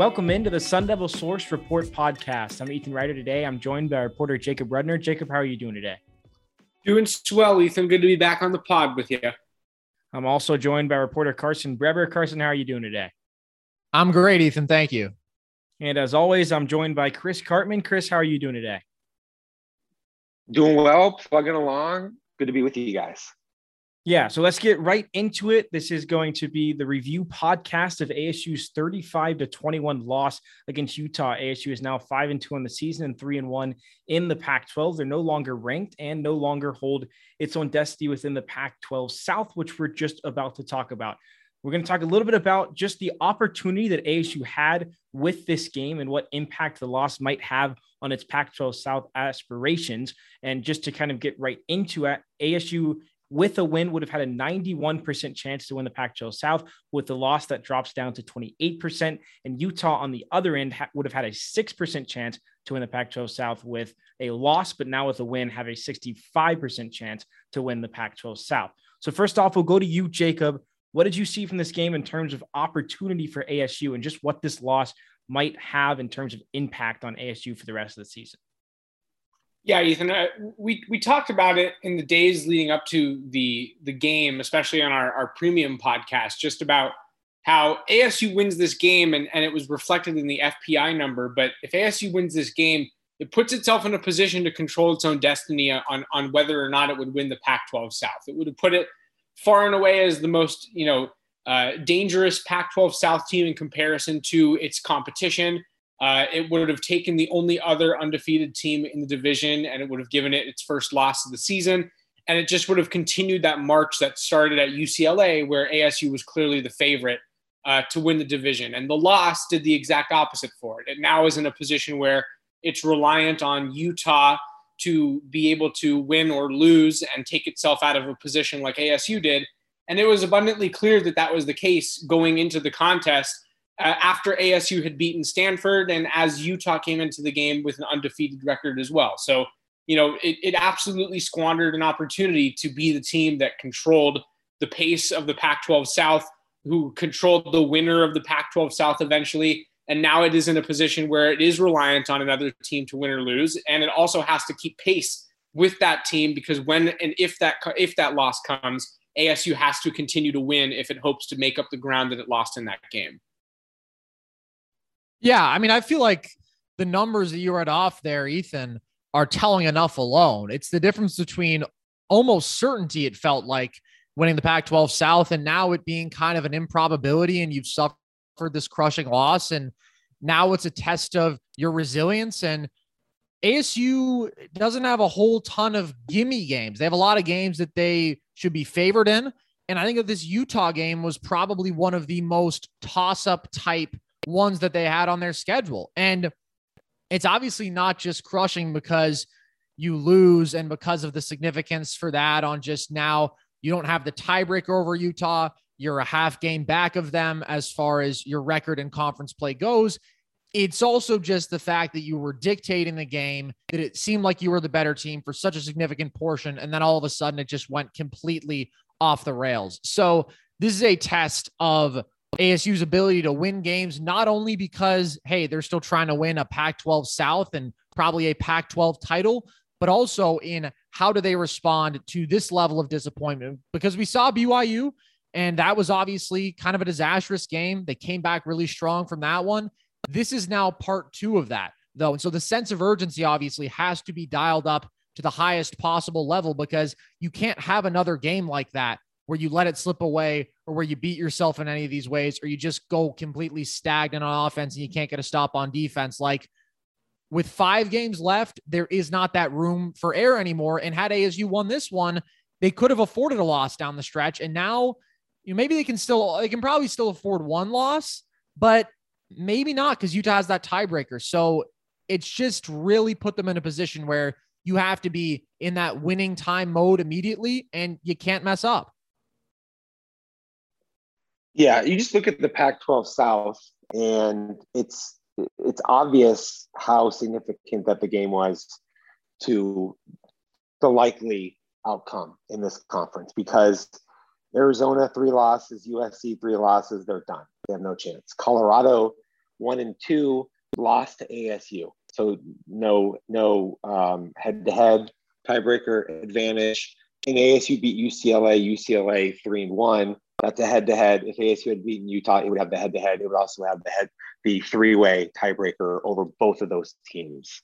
Welcome into the Sun Devil Source Report podcast. I'm Ethan Ryder today. I'm joined by reporter Jacob Rudner. Jacob, how are you doing today? Doing swell, Ethan. Good to be back on the pod with you. I'm also joined by reporter Carson Brever. Carson, how are you doing today? I'm great, Ethan. Thank you. And as always, I'm joined by Chris Karpman. Chris, how are you doing today? Doing well, plugging along. Good to be with you guys. Yeah, so let's get right into it. This is going to be the review podcast of ASU's 35 to 21 loss against Utah. ASU is now 5 and 2 on the season and 3 and 1 in the Pac-12. They're no longer ranked and no longer hold its own destiny within the Pac-12 South, which we're just about to talk about. We're going to talk a little bit about just the opportunity that ASU had with this game and what impact the loss might have on its Pac 12 South aspirations. And just to kind of get right into it, ASU with a win would have had a 91% chance to win the Pac 12 South. With the loss, that drops down to 28%. And Utah on the other end ha- would have had a 6% chance to win the Pac 12 South with a loss, but now with a win, have a 65% chance to win the Pac 12 South. So, first off, we'll go to you, Jacob. What did you see from this game in terms of opportunity for ASU and just what this loss might have in terms of impact on ASU for the rest of the season? Yeah, Ethan, uh, we we talked about it in the days leading up to the the game, especially on our, our premium podcast, just about how ASU wins this game, and, and it was reflected in the FPI number. But if ASU wins this game, it puts itself in a position to control its own destiny on, on whether or not it would win the Pac 12 South. It would have put it far and away as the most, you know, uh, dangerous Pac 12 South team in comparison to its competition. Uh, it would have taken the only other undefeated team in the division and it would have given it its first loss of the season. And it just would have continued that march that started at UCLA, where ASU was clearly the favorite uh, to win the division. And the loss did the exact opposite for it. It now is in a position where it's reliant on Utah to be able to win or lose and take itself out of a position like ASU did. And it was abundantly clear that that was the case going into the contest uh, after ASU had beaten Stanford and as Utah came into the game with an undefeated record as well. So, you know, it, it absolutely squandered an opportunity to be the team that controlled the pace of the Pac 12 South, who controlled the winner of the Pac 12 South eventually. And now it is in a position where it is reliant on another team to win or lose. And it also has to keep pace with that team because when and if that if that loss comes, ASU has to continue to win if it hopes to make up the ground that it lost in that game. Yeah, I mean, I feel like the numbers that you read off there, Ethan, are telling enough alone. It's the difference between almost certainty, it felt like winning the Pac 12 South, and now it being kind of an improbability, and you've suffered this crushing loss. And now it's a test of your resilience. And ASU doesn't have a whole ton of gimme games. They have a lot of games that they should be favored in. And I think that this Utah game was probably one of the most toss up type ones that they had on their schedule. And it's obviously not just crushing because you lose and because of the significance for that on just now you don't have the tiebreaker over Utah. You're a half game back of them as far as your record and conference play goes. It's also just the fact that you were dictating the game, that it seemed like you were the better team for such a significant portion. And then all of a sudden it just went completely off the rails. So this is a test of ASU's ability to win games, not only because, hey, they're still trying to win a Pac 12 South and probably a Pac 12 title, but also in how do they respond to this level of disappointment? Because we saw BYU, and that was obviously kind of a disastrous game. They came back really strong from that one. This is now part two of that, though. And so the sense of urgency obviously has to be dialed up to the highest possible level because you can't have another game like that where you let it slip away or where you beat yourself in any of these ways or you just go completely stagnant on offense and you can't get a stop on defense. Like with five games left, there is not that room for error anymore. And had ASU won this one, they could have afforded a loss down the stretch. And now, you know, maybe they can still, they can probably still afford one loss, but maybe not because Utah has that tiebreaker. So it's just really put them in a position where you have to be in that winning time mode immediately and you can't mess up. Yeah, you just look at the Pac-12 South, and it's it's obvious how significant that the game was to the likely outcome in this conference because Arizona three losses, USC three losses, they're done. They have no chance. Colorado one and two lost to ASU. So no no um, head-to-head tiebreaker advantage. And ASU beat UCLA, UCLA three and one. That's a head-to-head. If ASU had beaten Utah, it would have the head-to-head. It would also have the head the three-way tiebreaker over both of those teams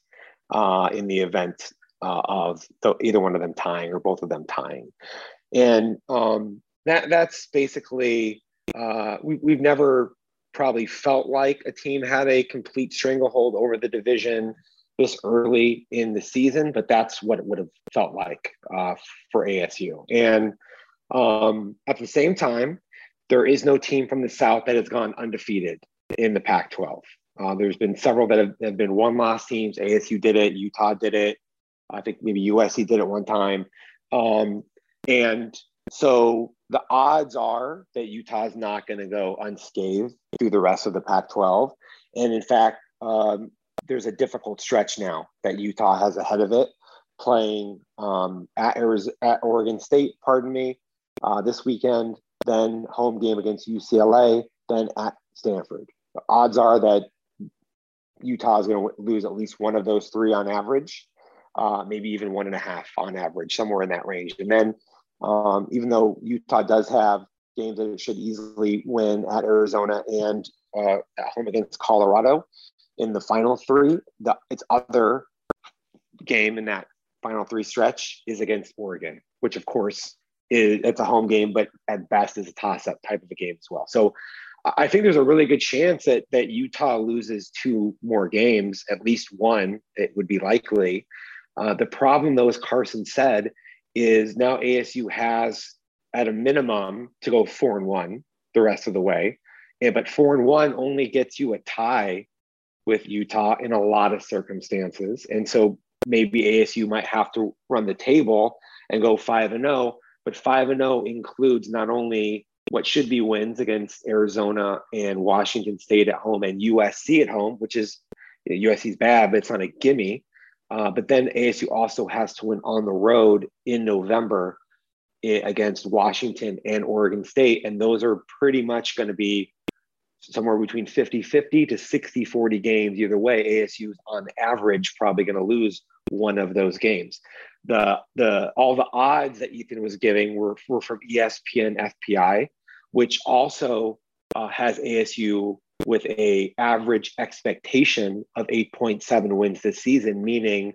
uh, in the event uh, of the, either one of them tying or both of them tying. And um, that that's basically uh, we, we've never probably felt like a team had a complete stranglehold over the division this early in the season, but that's what it would have felt like uh, for ASU. And um, at the same time, there is no team from the South that has gone undefeated in the Pac 12. Uh, there's been several that have, have been one loss teams. ASU did it, Utah did it. I think maybe USC did it one time. Um, and so the odds are that Utah is not going to go unscathed through the rest of the Pac 12. And in fact, um, there's a difficult stretch now that Utah has ahead of it, playing um, at, at Oregon State, pardon me, uh, this weekend, then home game against UCLA, then at Stanford. The odds are that Utah is going to lose at least one of those three on average, uh, maybe even one and a half on average, somewhere in that range. And then um, even though Utah does have games that it should easily win at Arizona and uh, at home against Colorado in the final three, the, its other game in that final three stretch is against Oregon, which of course is it's a home game, but at best is a toss-up type of a game as well. So I think there's a really good chance that that Utah loses two more games, at least one. It would be likely. Uh, the problem, though, as Carson said, is now ASU has at a minimum to go four and one the rest of the way. And but four and one only gets you a tie with Utah in a lot of circumstances. And so maybe ASU might have to run the table and go five and zero. But five and zero includes not only what should be wins against Arizona and Washington State at home and USC at home, which is you know, USC's bad, but it's not a gimme. Uh, but then ASU also has to win on the road in November against Washington and Oregon State. And those are pretty much going to be somewhere between 50 50 to 60 40 games. Either way, ASU is on average probably going to lose one of those games. The, the, all the odds that Ethan was giving were, were from ESPN FPI, which also uh, has ASU with a average expectation of 8.7 wins this season, meaning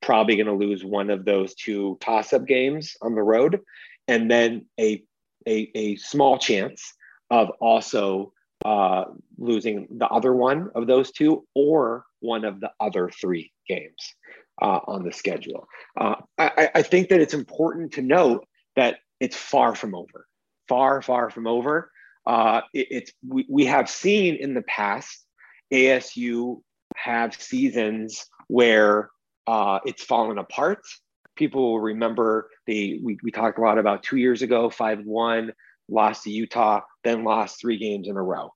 probably going to lose one of those two toss-up games on the road, and then a a, a small chance of also uh, losing the other one of those two or one of the other three games uh, on the schedule. Uh, I, I think that it's important to note that it's far from over, far, far from over uh, it, it's we, we have seen in the past ASU have seasons where uh, it's fallen apart. People will remember the we, we talked a lot about two years ago, five one, lost to Utah, then lost three games in a row.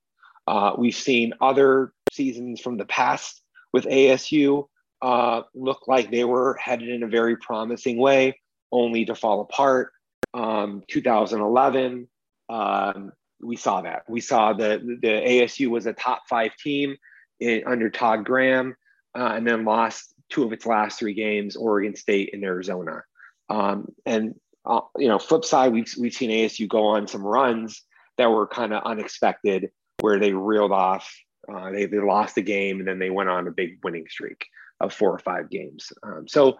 Uh, we've seen other seasons from the past with ASU uh, look like they were headed in a very promising way, only to fall apart. Um, 2011, um, we saw that. We saw the the ASU was a top five team in, under Todd Graham, uh, and then lost two of its last three games, Oregon State and Arizona. Um, and uh, you know, flip side, we've we've seen ASU go on some runs that were kind of unexpected, where they reeled off. Uh, they they lost the game and then they went on a big winning streak of four or five games. Um, so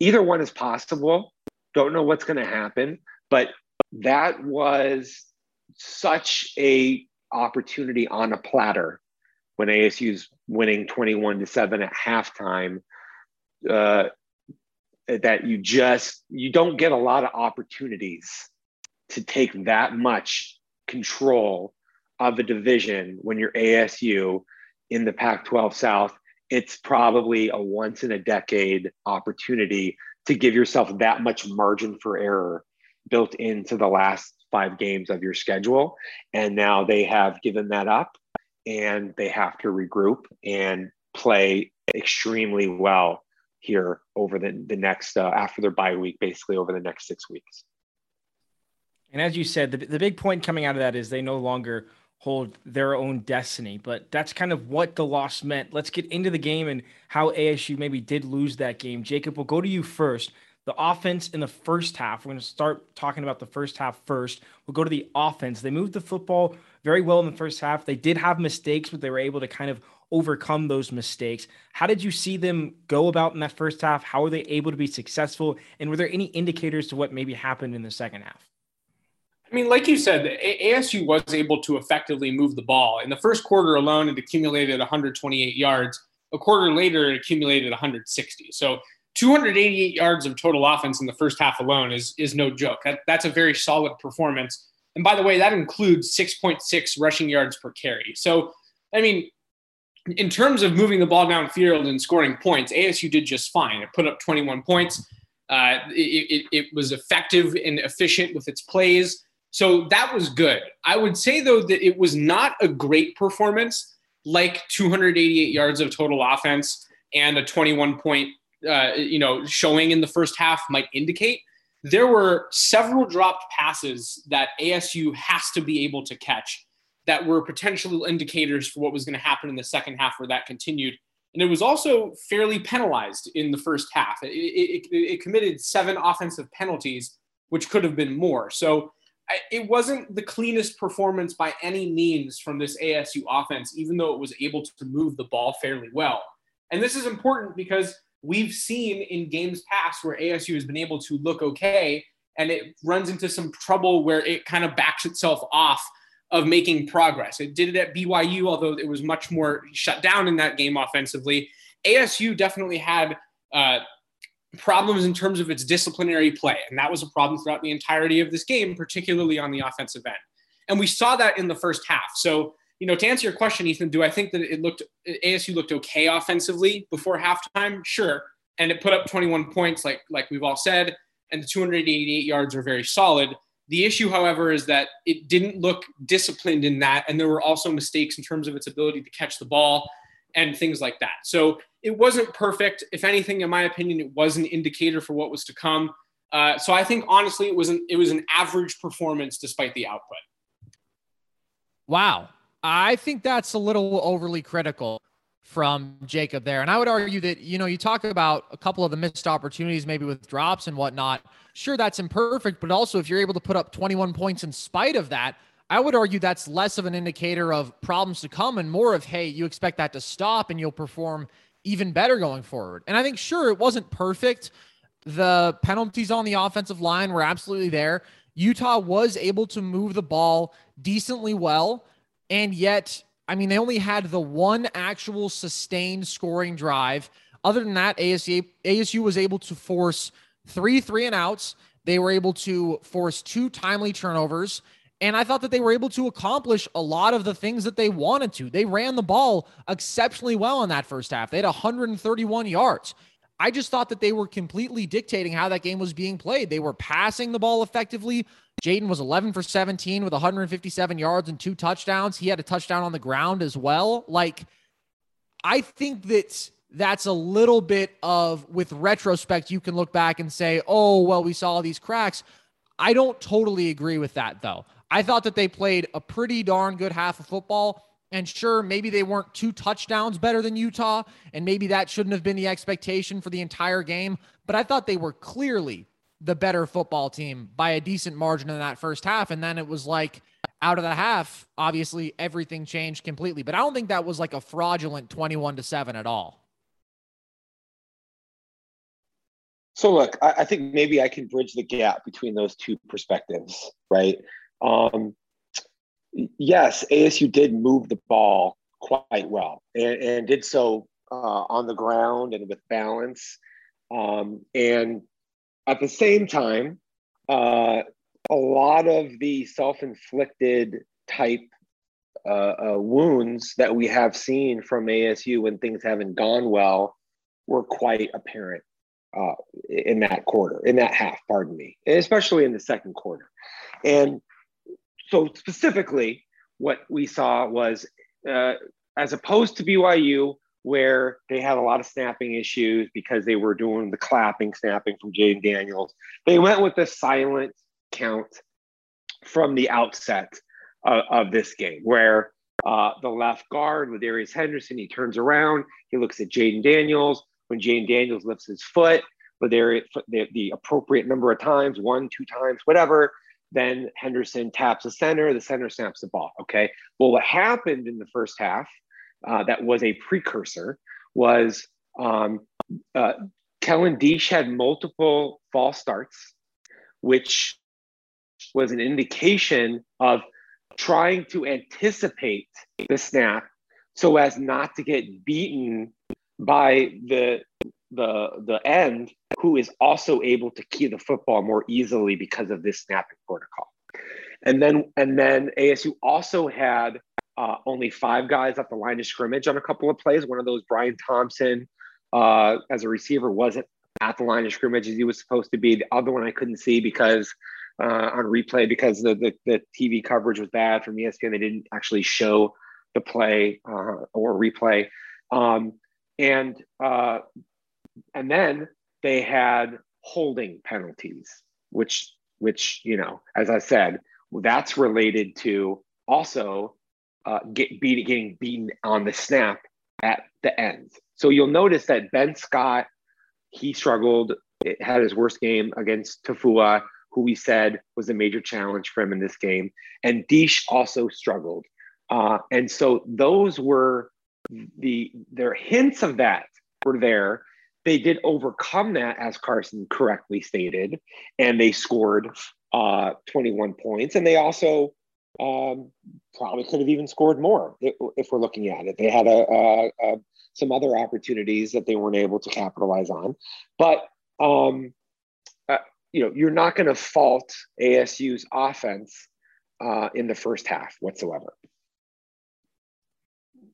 either one is possible. Don't know what's going to happen, but that was such a opportunity on a platter when ASU's winning 21 to 7 at halftime uh, that you just you don't get a lot of opportunities to take that much control of a division when you're ASU in the Pac-12 South it's probably a once in a decade opportunity to give yourself that much margin for error built into the last five games of your schedule. And now they have given that up and they have to regroup and play extremely well here over the, the next, uh, after their bye week, basically over the next six weeks. And as you said, the, the big point coming out of that is they no longer hold their own destiny. But that's kind of what the loss meant. Let's get into the game and how ASU maybe did lose that game. Jacob, we'll go to you first. The offense in the first half, we're going to start talking about the first half first. We'll go to the offense. They moved the football very well in the first half. They did have mistakes, but they were able to kind of overcome those mistakes. How did you see them go about in that first half? How were they able to be successful? And were there any indicators to what maybe happened in the second half? I mean, like you said, ASU was able to effectively move the ball. In the first quarter alone, it accumulated 128 yards. A quarter later, it accumulated 160. So 288 yards of total offense in the first half alone is, is no joke. That, that's a very solid performance. And by the way, that includes 6.6 rushing yards per carry. So, I mean, in terms of moving the ball downfield and scoring points, ASU did just fine. It put up 21 points. Uh, it, it, it was effective and efficient with its plays. So that was good. I would say, though, that it was not a great performance like 288 yards of total offense and a 21 point, uh, you know, showing in the first half might indicate. There were several dropped passes that ASU has to be able to catch that were potential indicators for what was going to happen in the second half where that continued. And it was also fairly penalized in the first half. It, it, it committed seven offensive penalties, which could have been more. So it wasn't the cleanest performance by any means from this ASU offense, even though it was able to move the ball fairly well. And this is important because we've seen in games past where ASU has been able to look okay and it runs into some trouble where it kind of backs itself off of making progress. It did it at BYU, although it was much more shut down in that game offensively. ASU definitely had uh, problems in terms of its disciplinary play. And that was a problem throughout the entirety of this game, particularly on the offensive end. And we saw that in the first half. So, you know, to answer your question, Ethan, do I think that it looked ASU looked okay offensively before halftime? Sure. And it put up 21 points, like like we've all said, and the 288 yards are very solid. The issue, however, is that it didn't look disciplined in that, and there were also mistakes in terms of its ability to catch the ball and things like that. So it wasn't perfect. If anything, in my opinion, it was an indicator for what was to come. Uh, so I think honestly, it was an it was an average performance despite the output. Wow, I think that's a little overly critical from Jacob there, and I would argue that you know you talk about a couple of the missed opportunities, maybe with drops and whatnot. Sure, that's imperfect, but also if you're able to put up 21 points in spite of that, I would argue that's less of an indicator of problems to come and more of, hey, you expect that to stop and you'll perform even better going forward. And I think, sure, it wasn't perfect. The penalties on the offensive line were absolutely there. Utah was able to move the ball decently well. And yet, I mean, they only had the one actual sustained scoring drive. Other than that, ASU, ASU was able to force three three and outs. They were able to force two timely turnovers. And I thought that they were able to accomplish a lot of the things that they wanted to. They ran the ball exceptionally well in that first half. They had 131 yards. I just thought that they were completely dictating how that game was being played. They were passing the ball effectively. Jayden was 11 for 17 with 157 yards and two touchdowns. He had a touchdown on the ground as well. Like, I think that that's a little bit of, with retrospect, you can look back and say, oh, well, we saw these cracks. I don't totally agree with that, though. I thought that they played a pretty darn good half of football. And sure, maybe they weren't two touchdowns better than Utah, and maybe that shouldn't have been the expectation for the entire game. But I thought they were clearly the better football team by a decent margin in that first half. And then it was like out of the half, obviously everything changed completely. But I don't think that was like a fraudulent 21 to 7 at all. So look, I, I think maybe I can bridge the gap between those two perspectives, right? Um, yes, ASU did move the ball quite well and, and did so uh, on the ground and with balance. Um, and at the same time, uh, a lot of the self inflicted type uh, uh, wounds that we have seen from ASU when things haven't gone well were quite apparent uh, in that quarter, in that half, pardon me, especially in the second quarter. And so specifically, what we saw was uh, as opposed to BYU, where they had a lot of snapping issues because they were doing the clapping snapping from Jayden Daniels, they went with the silent count from the outset of, of this game, where uh, the left guard with Darius Henderson, he turns around, he looks at Jayden Daniels. When Jayden Daniels lifts his foot, there the, the appropriate number of times, one, two times, whatever, then Henderson taps the center, the center snaps the ball. Okay. Well, what happened in the first half uh, that was a precursor was um, uh, Kellen Diesch had multiple false starts, which was an indication of trying to anticipate the snap so as not to get beaten by the the the end who is also able to key the football more easily because of this snapping protocol. And then and then ASU also had uh, only five guys at the line of scrimmage on a couple of plays. One of those, Brian Thompson, uh, as a receiver, wasn't at the line of scrimmage as he was supposed to be. The other one I couldn't see because uh, on replay because the, the, the TV coverage was bad from ESPN. They didn't actually show the play uh, or replay. Um, and uh, and then they had holding penalties, which which you know, as I said, that's related to also uh, get beat, getting beaten on the snap at the end. So you'll notice that Ben Scott he struggled, It had his worst game against Tafua who we said was a major challenge for him in this game. And Diesch also struggled. Uh, and so those were the their hints of that were there. They did overcome that, as Carson correctly stated, and they scored uh, 21 points. And they also um, probably could have even scored more if, we're looking at it. They had a, a, a, some other opportunities that they weren't able to capitalize on. But um, you know, you're not going to fault ASU's offense uh, in the first half whatsoever.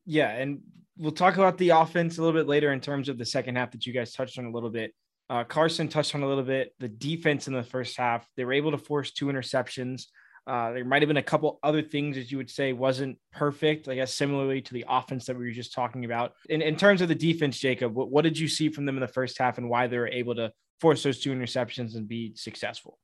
Yeah, and we'll talk about the offense a little bit later in terms of the second half that you guys touched on a little bit. Uh, Carson touched on a little bit the defense in the first half. They were able to force two interceptions. Uh, there might have been a couple other things that you would say wasn't perfect, I guess, similarly to the offense that we were just talking about. In, in terms of the defense, Jacob, what, what did you see from them in the first half and why they were able to force those two interceptions and be successful?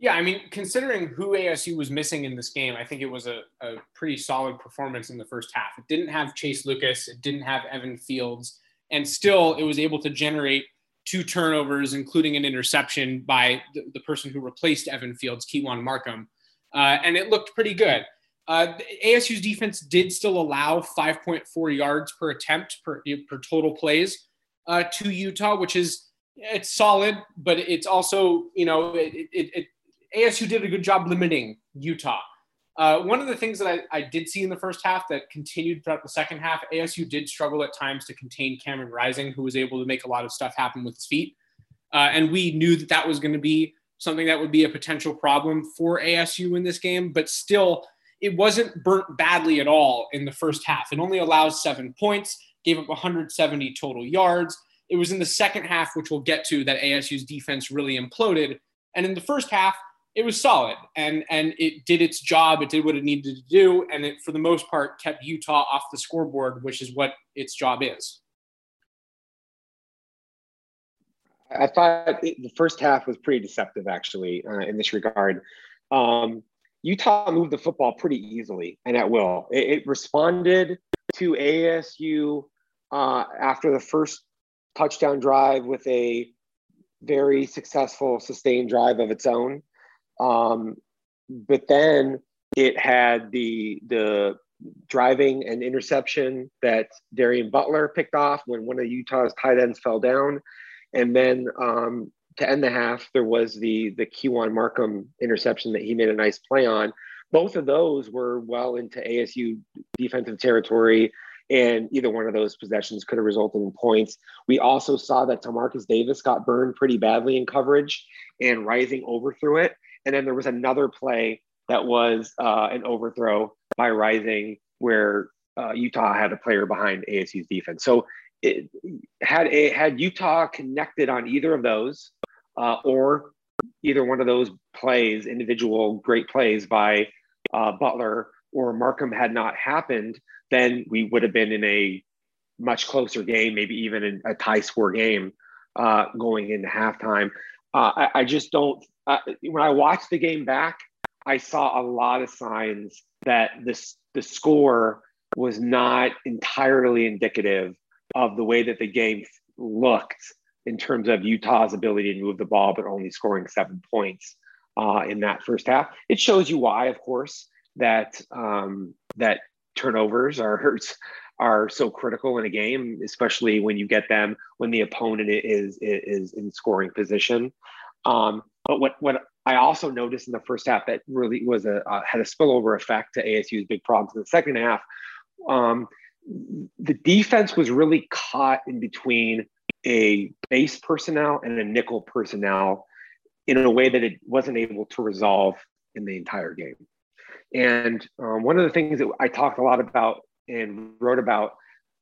Yeah, I mean, considering who ASU was missing in this game, I think it was a, a pretty solid performance in the first half. It didn't have Chase Lucas, it didn't have Evan Fields, and still it was able to generate two turnovers, including an interception by the, the person who replaced Evan Fields, Keon Markham. Uh, and it looked pretty good. Uh, ASU's defense did still allow 5.4 yards per attempt per, per total plays uh, to Utah, which is it's solid, but it's also you know it, it, it ASU did a good job limiting Utah. Uh, one of the things that I, I, did see in the first half that continued throughout the second half, ASU did struggle at times to contain Cameron Rising, who was able to make a lot of stuff happen with his feet. Uh, and we knew that that was going to be something that would be a potential problem for ASU in this game, but still, it wasn't burnt badly at all in the first half. It only allows seven points, gave up 170 total yards. It was in the second half, which we'll get to, that ASU's defense really imploded. And in the first half, it was solid and and it did its job. It did what it needed to do, and it for the most part kept Utah off the scoreboard, which is what its job is. I thought the first half was pretty deceptive, actually, uh, in this regard. Um, Utah moved the football pretty easily and at will. It, it responded to ASU uh, after the first touchdown drive with a very successful sustained drive of its own. Um, but then it had the the driving and interception that Darien Butler picked off when one of Utah's tight ends fell down, and then um, to end the half there was the the Keon Markham interception that he made a nice play on. Both of those were well into ASU defensive territory and either one of those possessions could have resulted in points. We also saw that Timarcus Davis got burned pretty badly in coverage, and Rising over overthrew it. And then there was another play that was uh, an overthrow by Rising where uh, Utah had a player behind ASU's defense. So it had had Utah connected on either of those, uh, or either one of those plays, individual great plays by uh, Butler or Markham had not happened, then we would have been in a much closer game, maybe even a tie score game uh, going into halftime. Uh, I, I, just don't. Uh, when I watched the game back, I saw a lot of signs that this the score was not entirely indicative of the way that the game looked in terms of Utah's ability to move the ball, but only scoring seven points uh, in that first half. It shows you why, of course, that um, that turnovers are are so critical in a game, especially when you get them when the opponent is is in scoring position. Um, but what what I also noticed in the first half that really was a uh, had a spillover effect to ASU's big problems in the second half. Um, the defense was really caught in between a base personnel and a nickel personnel in a way that it wasn't able to resolve in the entire game. And um, one of the things that I talked a lot about and wrote about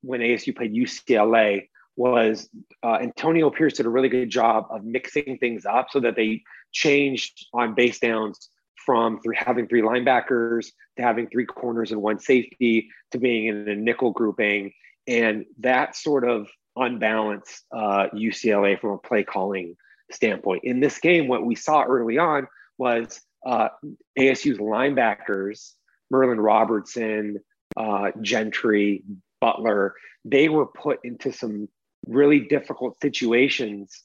when ASU played UCLA was uh, Antonio Pierce did a really good job of mixing things up so that they changed on base downs from three, having three linebackers to having three corners and one safety to being in a nickel grouping. And that sort of unbalanced uh, UCLA from a play calling standpoint. In this game, what we saw early on was uh, ASU's linebackers, Merlin Robertson, uh, Gentry, Butler, they were put into some really difficult situations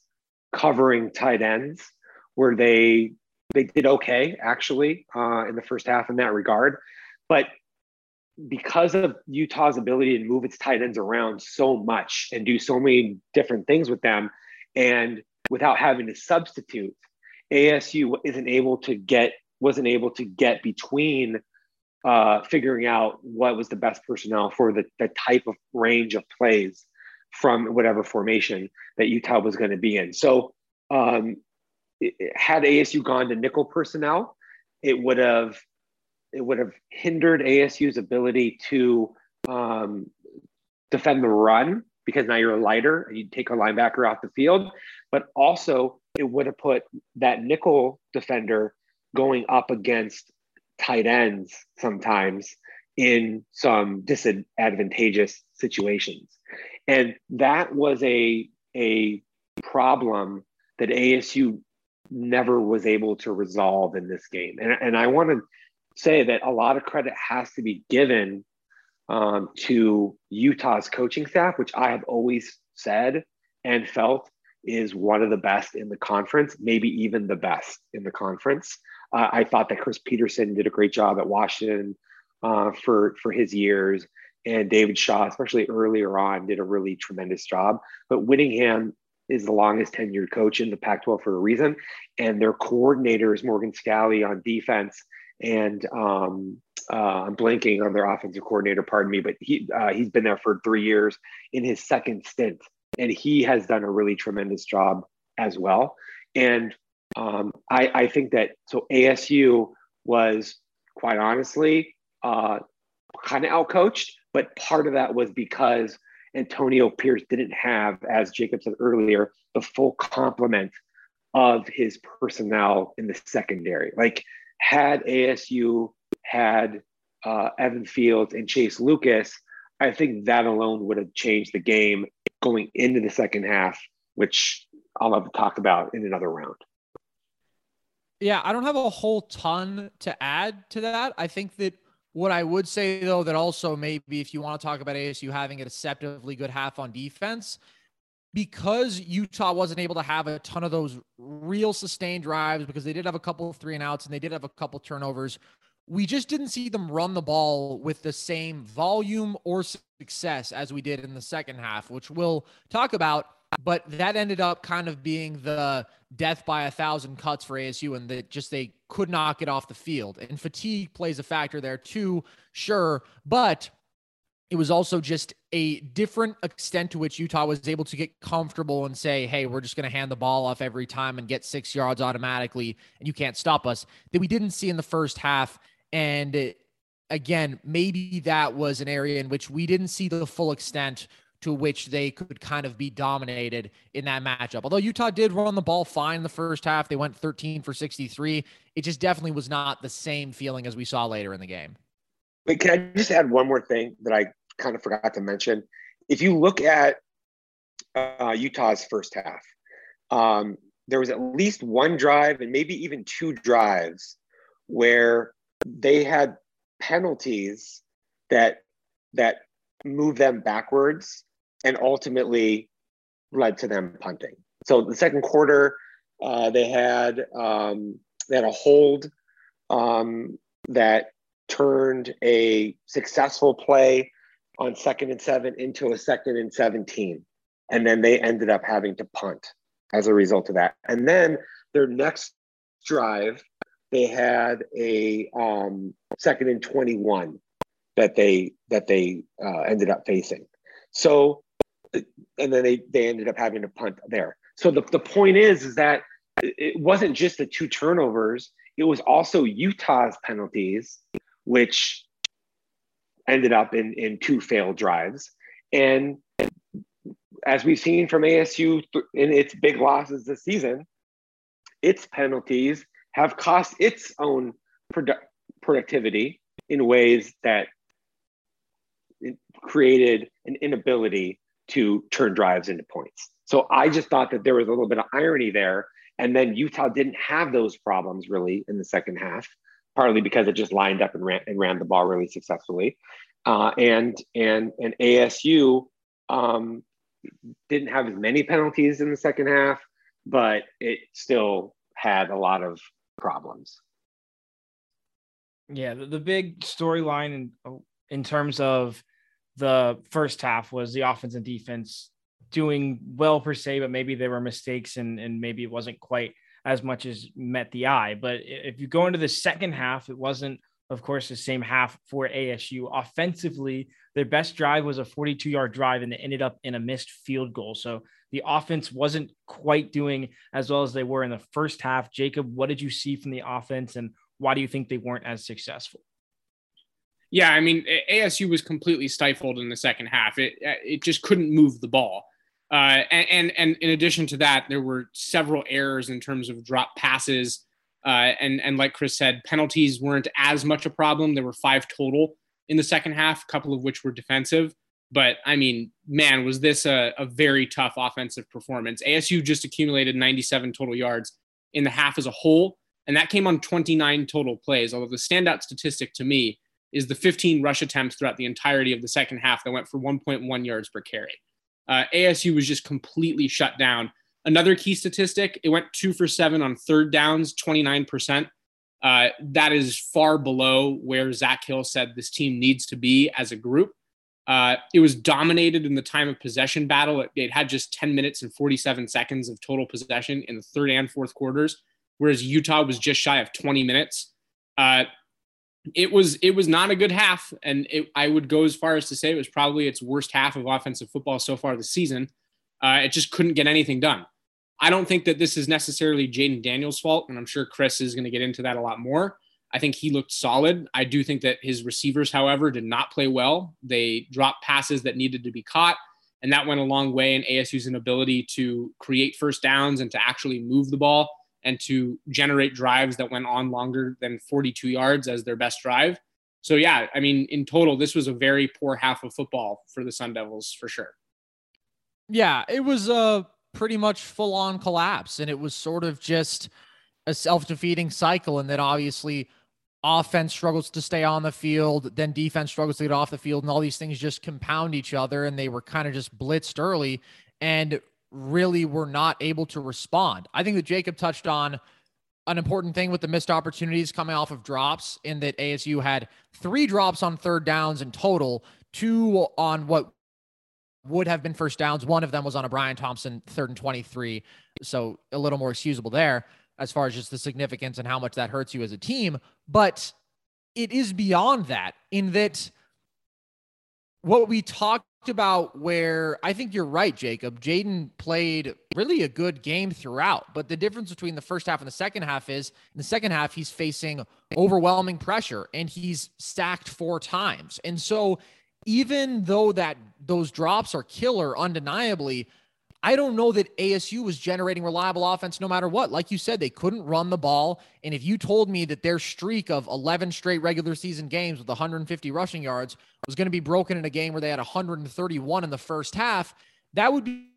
covering tight ends where they they did okay actually uh, in the first half in that regard, but because of Utah's ability to move its tight ends around so much and do so many different things with them, and without having to substitute, ASU isn't able to get wasn't able to get between uh, figuring out what was the best personnel for the, the type of range of plays from whatever formation that Utah was going to be in. So, um, it, had ASU gone to nickel personnel, it would have it would have hindered ASU's ability to um, defend the run because now you're lighter and you take a linebacker off the field, but also it would have put that nickel defender going up against tight ends sometimes in some disadvantageous situations. And that was a, a problem that ASU never was able to resolve in this game. And, and I want to say that a lot of credit has to be given um, to Utah's coaching staff, which I have always said and felt is one of the best in the conference, maybe even the best in the conference. Uh, I thought that Chris Petersen did a great job at Washington uh, for for his years, and David Shaw, especially earlier on, did a really tremendous job. But Whittingham is the longest tenured coach in the Pac-12 for a reason, and their coordinators Morgan Scalley on defense and um, uh, I'm blanking on their offensive coordinator. Pardon me, but he uh, he's been there for three years in his second stint, and he has done a really tremendous job as well. And um, I, I think that so ASU was quite honestly uh, kind of outcoached, but part of that was because Antonio Pierce didn't have, as Jacob said earlier, the full complement of his personnel in the secondary. Like had ASU had uh, Evan Fields and Chase Lucas, I think that alone would have changed the game going into the second half, which I'll have to talk about in another round. Yeah, I don't have a whole ton to add to that. I think that what I would say, though, that also maybe if you want to talk about ASU having a deceptively good half on defense, because Utah wasn't able to have a ton of those real sustained drives because they did have a couple of three and outs and they did have a couple turnovers. We just didn't see them run the ball with the same volume or success as we did in the second half, which we'll talk about. But that ended up kind of being the death by a thousand cuts for ASU, and that just they could not get off the field. And fatigue plays a factor there too, sure. But it was also just a different extent to which Utah was able to get comfortable and say, hey, we're just going to hand the ball off every time and get six yards automatically, and you can't stop us, that we didn't see in the first half. And again, maybe that was an area in which we didn't see the full extent to which they could kind of be dominated in that matchup. Although Utah did run the ball fine in the first half, they went 13 for 63. It just definitely was not the same feeling as we saw later in the game. Wait, can I just add one more thing that I kind of forgot to mention. If you look at uh, Utah's first half, um, there was at least one drive and maybe even two drives where they had penalties that that moved them backwards and ultimately led to them punting. So the second quarter, uh, they had um, they had a hold um, that turned a successful play on second and seven into a second and 17. And then they ended up having to punt as a result of that. And then their next drive, they had a um, second and 21 that they that they uh, ended up facing. So, and then they they ended up having to punt there. So the, the point is is that it wasn't just the two turnovers; it was also Utah's penalties, which ended up in in two failed drives. And as we've seen from ASU in its big losses this season, its penalties have cost its own produ- productivity in ways that created an inability to turn drives into points. So I just thought that there was a little bit of irony there. And then Utah didn't have those problems really in the second half, partly because it just lined up and ran, and ran the ball really successfully. Uh, and and and ASU um, didn't have as many penalties in the second half, but it still had a lot of problems. Yeah, the, the big storyline in in terms of the first half was the offense and defense doing well per se, but maybe there were mistakes and and maybe it wasn't quite as much as met the eye. But if you go into the second half, it wasn't, of course, the same half for ASU. Offensively, their best drive was a 42 yard drive and it ended up in a missed field goal. So the offense wasn't quite doing as well as they were in the first half. Jacob, what did you see from the offense and why do you think they weren't as successful? Yeah, I mean, ASU was completely stifled in the second half. It it just couldn't move the ball. Uh, and, and, and in addition to that, there were several errors in terms of drop passes. Uh, and and like Chris said, penalties weren't as much a problem. There were five total in the second half, a couple of which were defensive. But I mean, man, was this a, a very tough offensive performance? ASU just accumulated 97 total yards in the half as a whole, and that came on 29 total plays. Although the standout statistic to me is the 15 rush attempts throughout the entirety of the second half that went for 1.1 yards per carry. Uh, ASU was just completely shut down. Another key statistic, it went two for seven on third downs, 29%. Uh, that is far below where Zak Hill said this team needs to be as a group. Uh, it was dominated in the time of possession battle. It, it, had just 10 minutes and 47 seconds of total possession in the third and fourth quarters, whereas Utah was just shy of 20 minutes. Uh, it was it was not a good half, and it, I would go as far as to say it was probably its worst half of offensive football so far this season. Uh, it just couldn't get anything done. I don't think that this is necessarily Jayden Daniels' fault, and I'm sure Chris is going to get into that a lot more. I think he looked solid. I do think that his receivers, however, did not play well. They dropped passes that needed to be caught, and that went a long way in ASU's inability to create first downs and to actually move the ball and to generate drives that went on longer than 42 yards as their best drive. So yeah, I mean, in total, this was a very poor half of football for the Sun Devils for sure. Yeah, it was a pretty much full on collapse, and it was sort of just a self defeating cycle. And then obviously, offense struggles to stay on the field, then defense struggles to get off the field, and all these things just compound each other. And they were kind of just blitzed early. And really were not able to respond. I think that Jacob touched on an important thing with the missed opportunities coming off of drops in that ASU had three drops on third downs in total, two on what would have been first downs. One of them was on a Brian Thompson third and 23. So a little more excusable there as far as just the significance and how much that hurts you as a team. But it is beyond that in that what we talked about where I think you're right, Jacob. Jayden played really a good game throughout, but the difference between the first half and the second half is in the second half, he's facing overwhelming pressure and he's stacked four times. And so even though that those drops are killer undeniably, I don't know that ASU was generating reliable offense no matter what. Like you said, they couldn't run the ball. And if you told me that their streak of 11 straight regular season games with 150 rushing yards was going to be broken in a game where they had 131 in the first half, that would be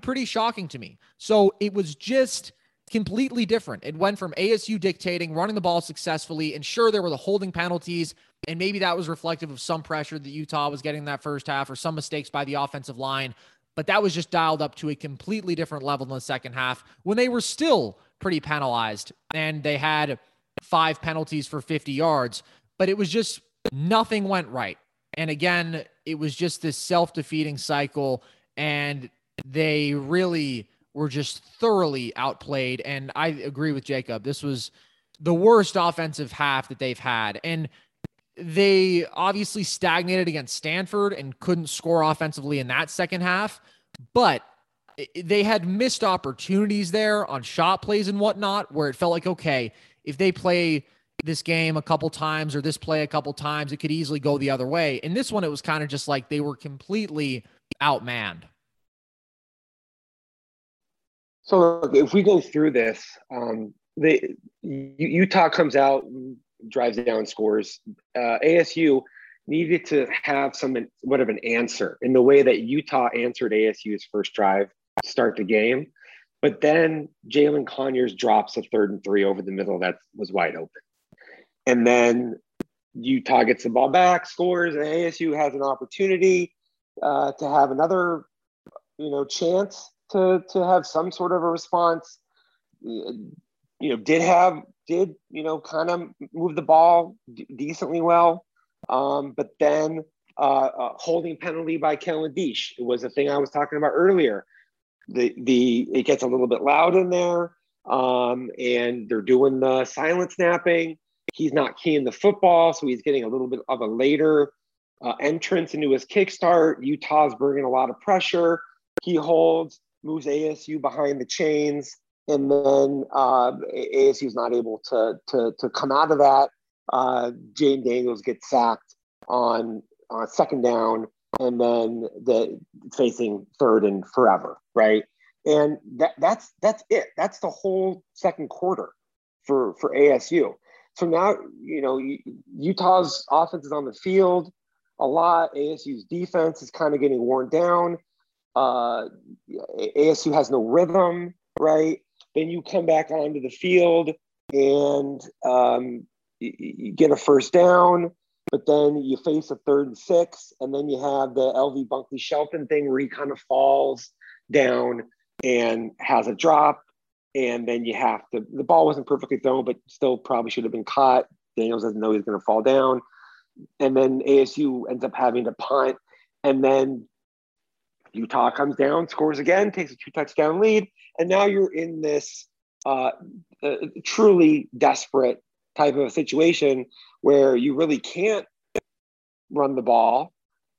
pretty shocking to me. So it was just completely different. It went from ASU dictating, running the ball successfully, and sure, there were the holding penalties, and maybe that was reflective of some pressure that Utah was getting that first half or some mistakes by the offensive line. But that was just dialed up to a completely different level in the second half when they were still pretty penalized and they had five penalties for 50 yards. But it was just nothing went right. And again, it was just this self defeating cycle. And they really were just thoroughly outplayed. And I agree with Jacob. This was the worst offensive half that they've had. And they obviously stagnated against Stanford and couldn't score offensively in that second half. But they had missed opportunities there on shot plays and whatnot where it felt like, okay, if they play this game a couple times or this play a couple times, it could easily go the other way. In this one, it was kind of just like they were completely outmanned. So look, if we go through this, um, they, Utah comes out, drives down, scores. Uh, ASU needed to have some what of an answer in the way that Utah answered ASU's first drive start the game. But then Jalen Conyers drops a third and three over the middle that was wide open. And then Utah gets the ball back, scores, and ASU has an opportunity uh, to have another, you know, chance to to have some sort of a response. You know, did have did you know kind of move the ball d- decently well, um, but then uh, uh, holding penalty by Kellen Diesch it was the thing I was talking about earlier. The the it gets a little bit loud in there, um, and they're doing the silent snapping. He's not keying the football, so he's getting a little bit of a later uh, entrance into his kickstart. Utah's bringing a lot of pressure. He holds moves ASU behind the chains, and then uh, ASU is not able to, to, to come out of that. Uh, Jayden Daniels gets sacked on uh, second down, and then the facing third and forever, right? And that, that's that's it. That's the whole second quarter for for ASU. So now you know Utah's offense is on the field a lot. ASU's defense is kind of getting worn down. Uh, ASU has no rhythm, right? Then you come back onto the field and um, you, you get a first down, but then you face a third and six, and then you have the LV Bunkley Shelton thing where he kind of falls down and has a drop, and then you have to. The ball wasn't perfectly thrown, but still probably should have been caught. Daniels doesn't know he's going to fall down, and then ASU ends up having to punt, and then Utah comes down, scores again, takes a two touchdown lead, and now you're in this uh, uh, truly desperate type of situation where you really can't run the ball,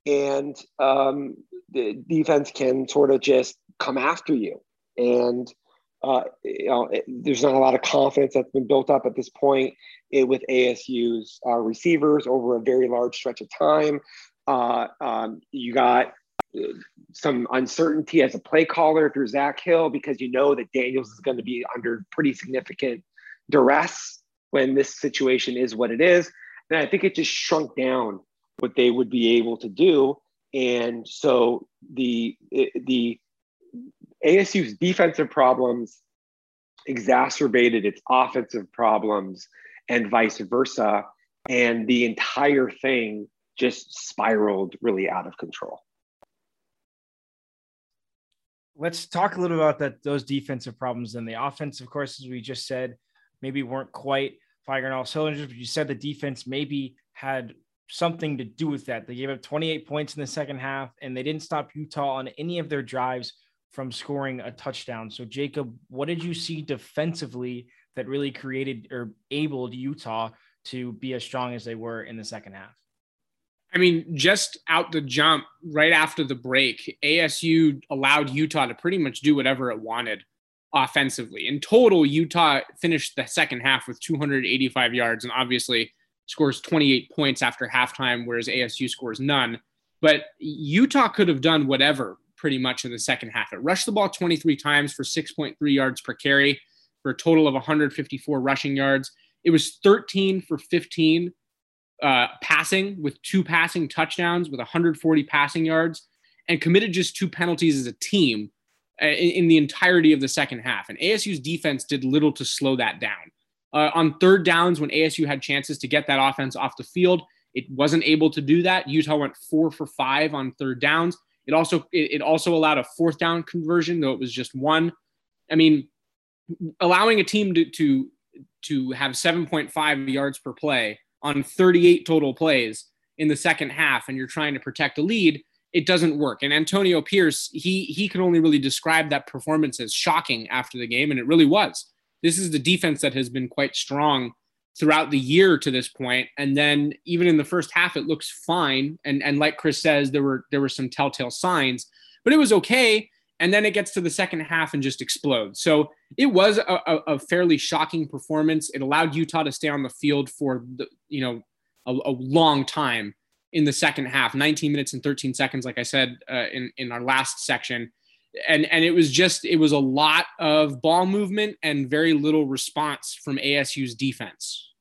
and um, the defense can sort of just come after you. And uh, you know, it, there's not a lot of confidence that's been built up at this point it, with ASU's uh, receivers over a very large stretch of time. Uh, um, you got some uncertainty as a play caller if you're Zak Hill because you know that Daniels is going to be under pretty significant duress when this situation is what it is. And I think it just shrunk down what they would be able to do. And so the the ASU's defensive problems exacerbated its offensive problems and vice versa. And the entire thing just spiraled really out of control let's talk a little about that those defensive problems and the offense, of course, as we just said, maybe weren't quite firing all cylinders, but you said the defense maybe had something to do with that. They gave up 28 points in the second half, and they didn't stop Utah on any of their drives from scoring a touchdown. So, Jacob, what did you see defensively that really created or abled Utah to be as strong as they were in the second half? I mean, just out the jump right after the break, ASU allowed Utah to pretty much do whatever it wanted offensively. In total, Utah finished the second half with 285 yards and obviously scores 28 points after halftime, whereas ASU scores none. But Utah could have done whatever pretty much in the second half. It rushed the ball 23 times for 6.3 yards per carry for a total of 154 rushing yards. It was 13 for 15 uh, passing with two passing touchdowns with 140 passing yards and committed just two penalties as a team uh, in, in, the entirety of the second half. And ASU's defense did little to slow that down. Uh, on third downs, when ASU had chances to get that offense off the field, it wasn't able to do that. Utah went four for five on third downs. It also it, it also allowed a fourth down conversion, though it was just one. I mean, allowing a team to to to have 7.5 yards per play on 38 total plays in the second half and you're trying to protect a lead it doesn't work and antonio pierce he he could only really describe that performance as shocking after the game and it really was this is the defense that has been quite strong throughout the year to this point and then even in the first half it looks fine and and like chris says there were there were some telltale signs but it was okay and then it gets to the second half and just explodes. So it was a, a, a, fairly shocking performance. It allowed Utah to stay on the field for the you know a, a long time in the second half, 19 minutes and 13 seconds, like I said uh, in in our last section, and and it was just it was a lot of ball movement and very little response from ASU's defense.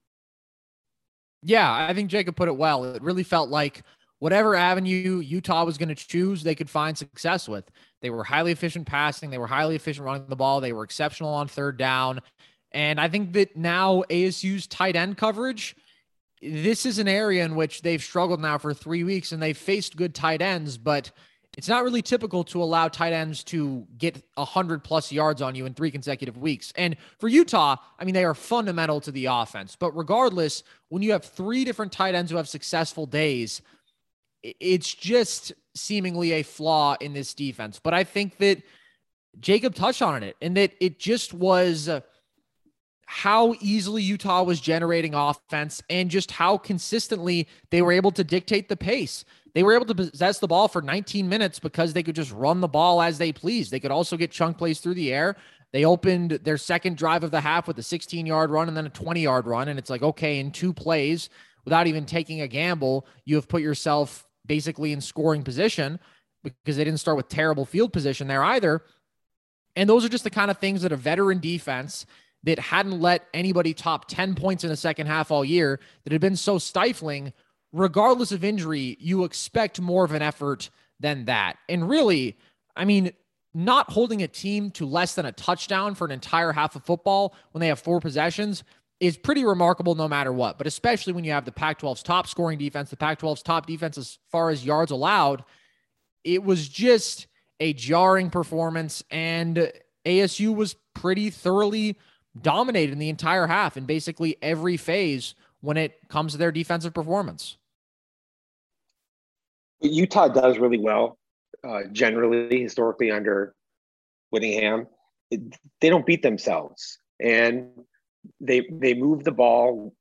Yeah, I think Jacob put it well. It really felt like whatever avenue Utah was going to choose, they could find success with. They were highly efficient passing, they were highly efficient running the ball, they were exceptional on third down. And I think that now ASU's tight end coverage, this is an area in which they've struggled now for three weeks and they've faced good tight ends, but it's not really typical to allow tight ends to get 100 plus yards on you in three consecutive weeks. And for Utah, I mean, they are fundamental to the offense. But regardless, when you have three different tight ends who have successful days, it's just seemingly a flaw in this defense. But I think that Jacob touched on it and that it just was uh, how easily Utah was generating offense and just how consistently they were able to dictate the pace. They were able to possess the ball for 19 minutes because they could just run the ball as they pleased. They could also get chunk plays through the air. They opened their second drive of the half with a 16 yard run and then a 20 yard run. And it's like, okay, in two plays, without even taking a gamble, you have put yourself basically in scoring position because they didn't start with terrible field position there either. And those are just the kind of things that a veteran defense that hadn't let anybody top 10 points in the second half all year that had been so stifling, regardless of injury, you expect more of an effort than that. And really, I mean, not holding a team to less than a touchdown for an entire half of football when they have four possessions is pretty remarkable no matter what, but especially when you have the Pac 12's top scoring defense, the Pac 12's top defense as far as yards allowed. It was just a jarring performance, and ASU was pretty thoroughly dominated in the entire half in basically every phase when it comes to their defensive performance. Utah does really well, uh, generally, historically, under Whittingham. It, they don't beat themselves. And they they move the ball,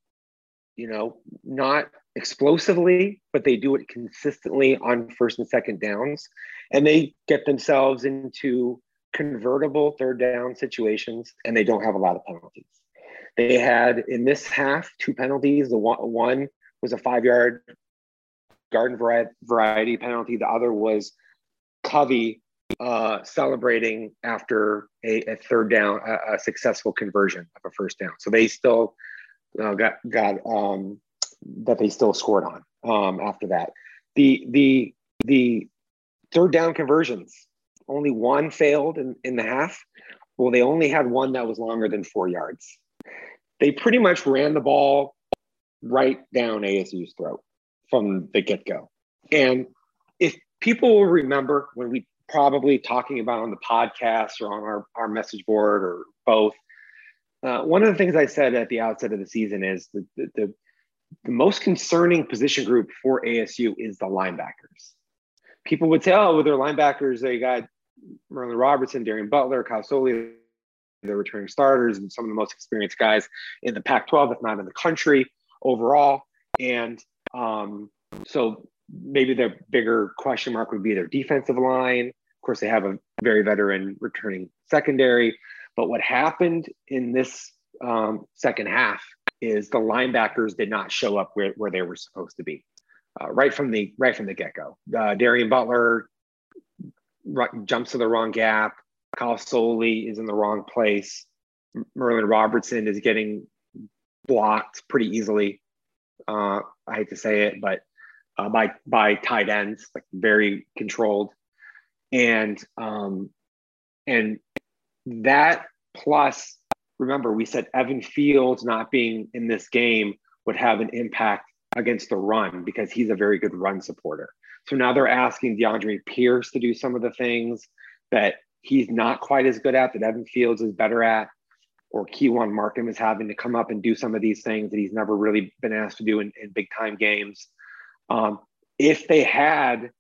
you know, not explosively, but they do it consistently on first and second downs, and they get themselves into convertible third down situations, and they don't have a lot of penalties. They had in this half two penalties. The one, one was a five yard garden variety penalty. The other was Covey uh, celebrating after a, a third down, a, a, successful conversion of a first down. So they still uh, got got um, that they still scored on um, after that. The the the third down conversions only one failed in, in the half. Well, they only had one that was longer than four yards. They pretty much ran the ball right down ASU's throat from the get go. And if people will remember when we probably talking about on the podcast or on our, our message board or both. Uh, one of the things I said at the outset of the season is the, the, the, the most concerning position group for ASU is the linebackers. People would say, oh, with their linebackers, they got Merlin Robertson, Darien Butler, Kyle Soelle, they're returning starters and some of the most experienced guys in the Pac 12, if not in the country overall. And um, so maybe the bigger question mark would be their defensive line. Of course, they have a very veteran returning secondary. But what happened in this um, second half is the linebackers did not show up where, where they were supposed to be uh, right from the right from the get go. Uh, Darien Butler jumps to the wrong gap. Kyle Soelle is in the wrong place. Merlin Robertson is getting blocked pretty easily. Uh, I hate to say it, but uh, by by tight ends, like very controlled. And um, and that plus, remember, we said Evan Fields not being in this game would have an impact against the run because he's a very good run supporter. So now they're asking DeAndre Pierce to do some of the things that he's not quite as good at, that Evan Fields is better at, or Keon Markham is having to come up and do some of these things that he's never really been asked to do in, in big time games. Um, if they had,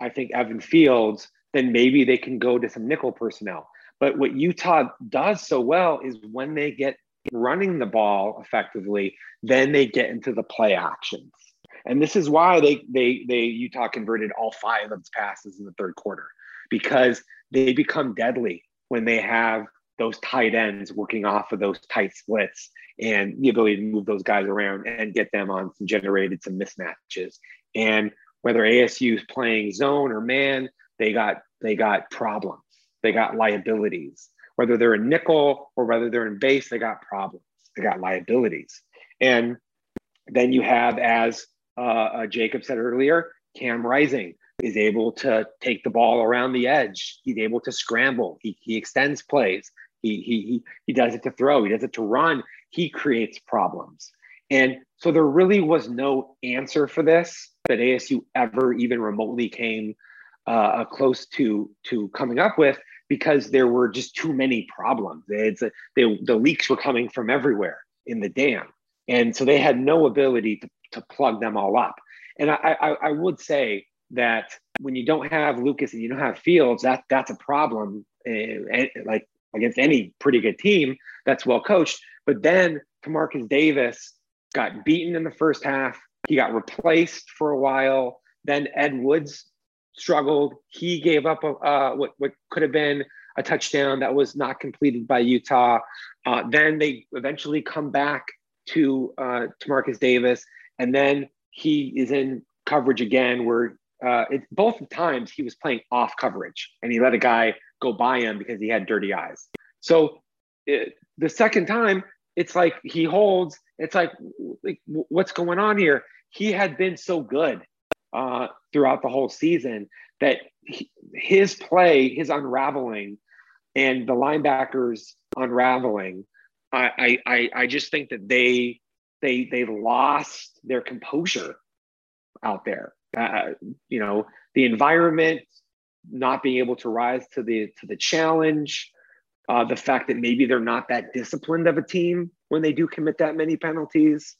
I think, Evan Fields, then maybe they can go to some nickel personnel. But what Utah does so well is when they get running the ball effectively, then they get into the play actions. And this is why they they they Utah converted all five of its passes in the third quarter because they become deadly when they have those tight ends working off of those tight splits and the ability to move those guys around and get them on some generated some mismatches. And whether ASU is playing zone or man, they got they got problems. They got liabilities. Whether they're in nickel or whether they're in base, they got problems. They got liabilities. And then you have, as uh, uh, Jacob said earlier, Cam Rising is able to take the ball around the edge. He's able to scramble. He, he extends plays. He, he, he, he does it to throw. He does it to run. He creates problems. And so there really was no answer for this that ASU ever even remotely came uh, close to to coming up with because there were just too many problems. It's a, they, the leaks were coming from everywhere in the dam, and so they had no ability to, to plug them all up. And I, I, I would say that when you don't have Lucas and you don't have Fields, that that's a problem. Uh, like against any pretty good team that's well coached. But then Timarcus Davis got beaten in the first half. He got replaced for a while. Then Ed Woods struggled. He gave up a, uh, what, what could have been a touchdown that was not completed by Utah. Uh, then they eventually come back to uh, to Marcus Davis, and then he is in coverage again where uh, it, both times he was playing off coverage and he let a guy go by him because he had dirty eyes. So it, the second time, it's like he holds. It's like, like what's going on here? He had been so good uh, throughout the whole season that he, his play, his unraveling, and the linebackers unraveling. I, I I just think that they they they lost their composure out there. Uh, you know, the environment not being able to rise to the to the challenge, uh, the fact that maybe they're not that disciplined of a team when they do commit that many penalties.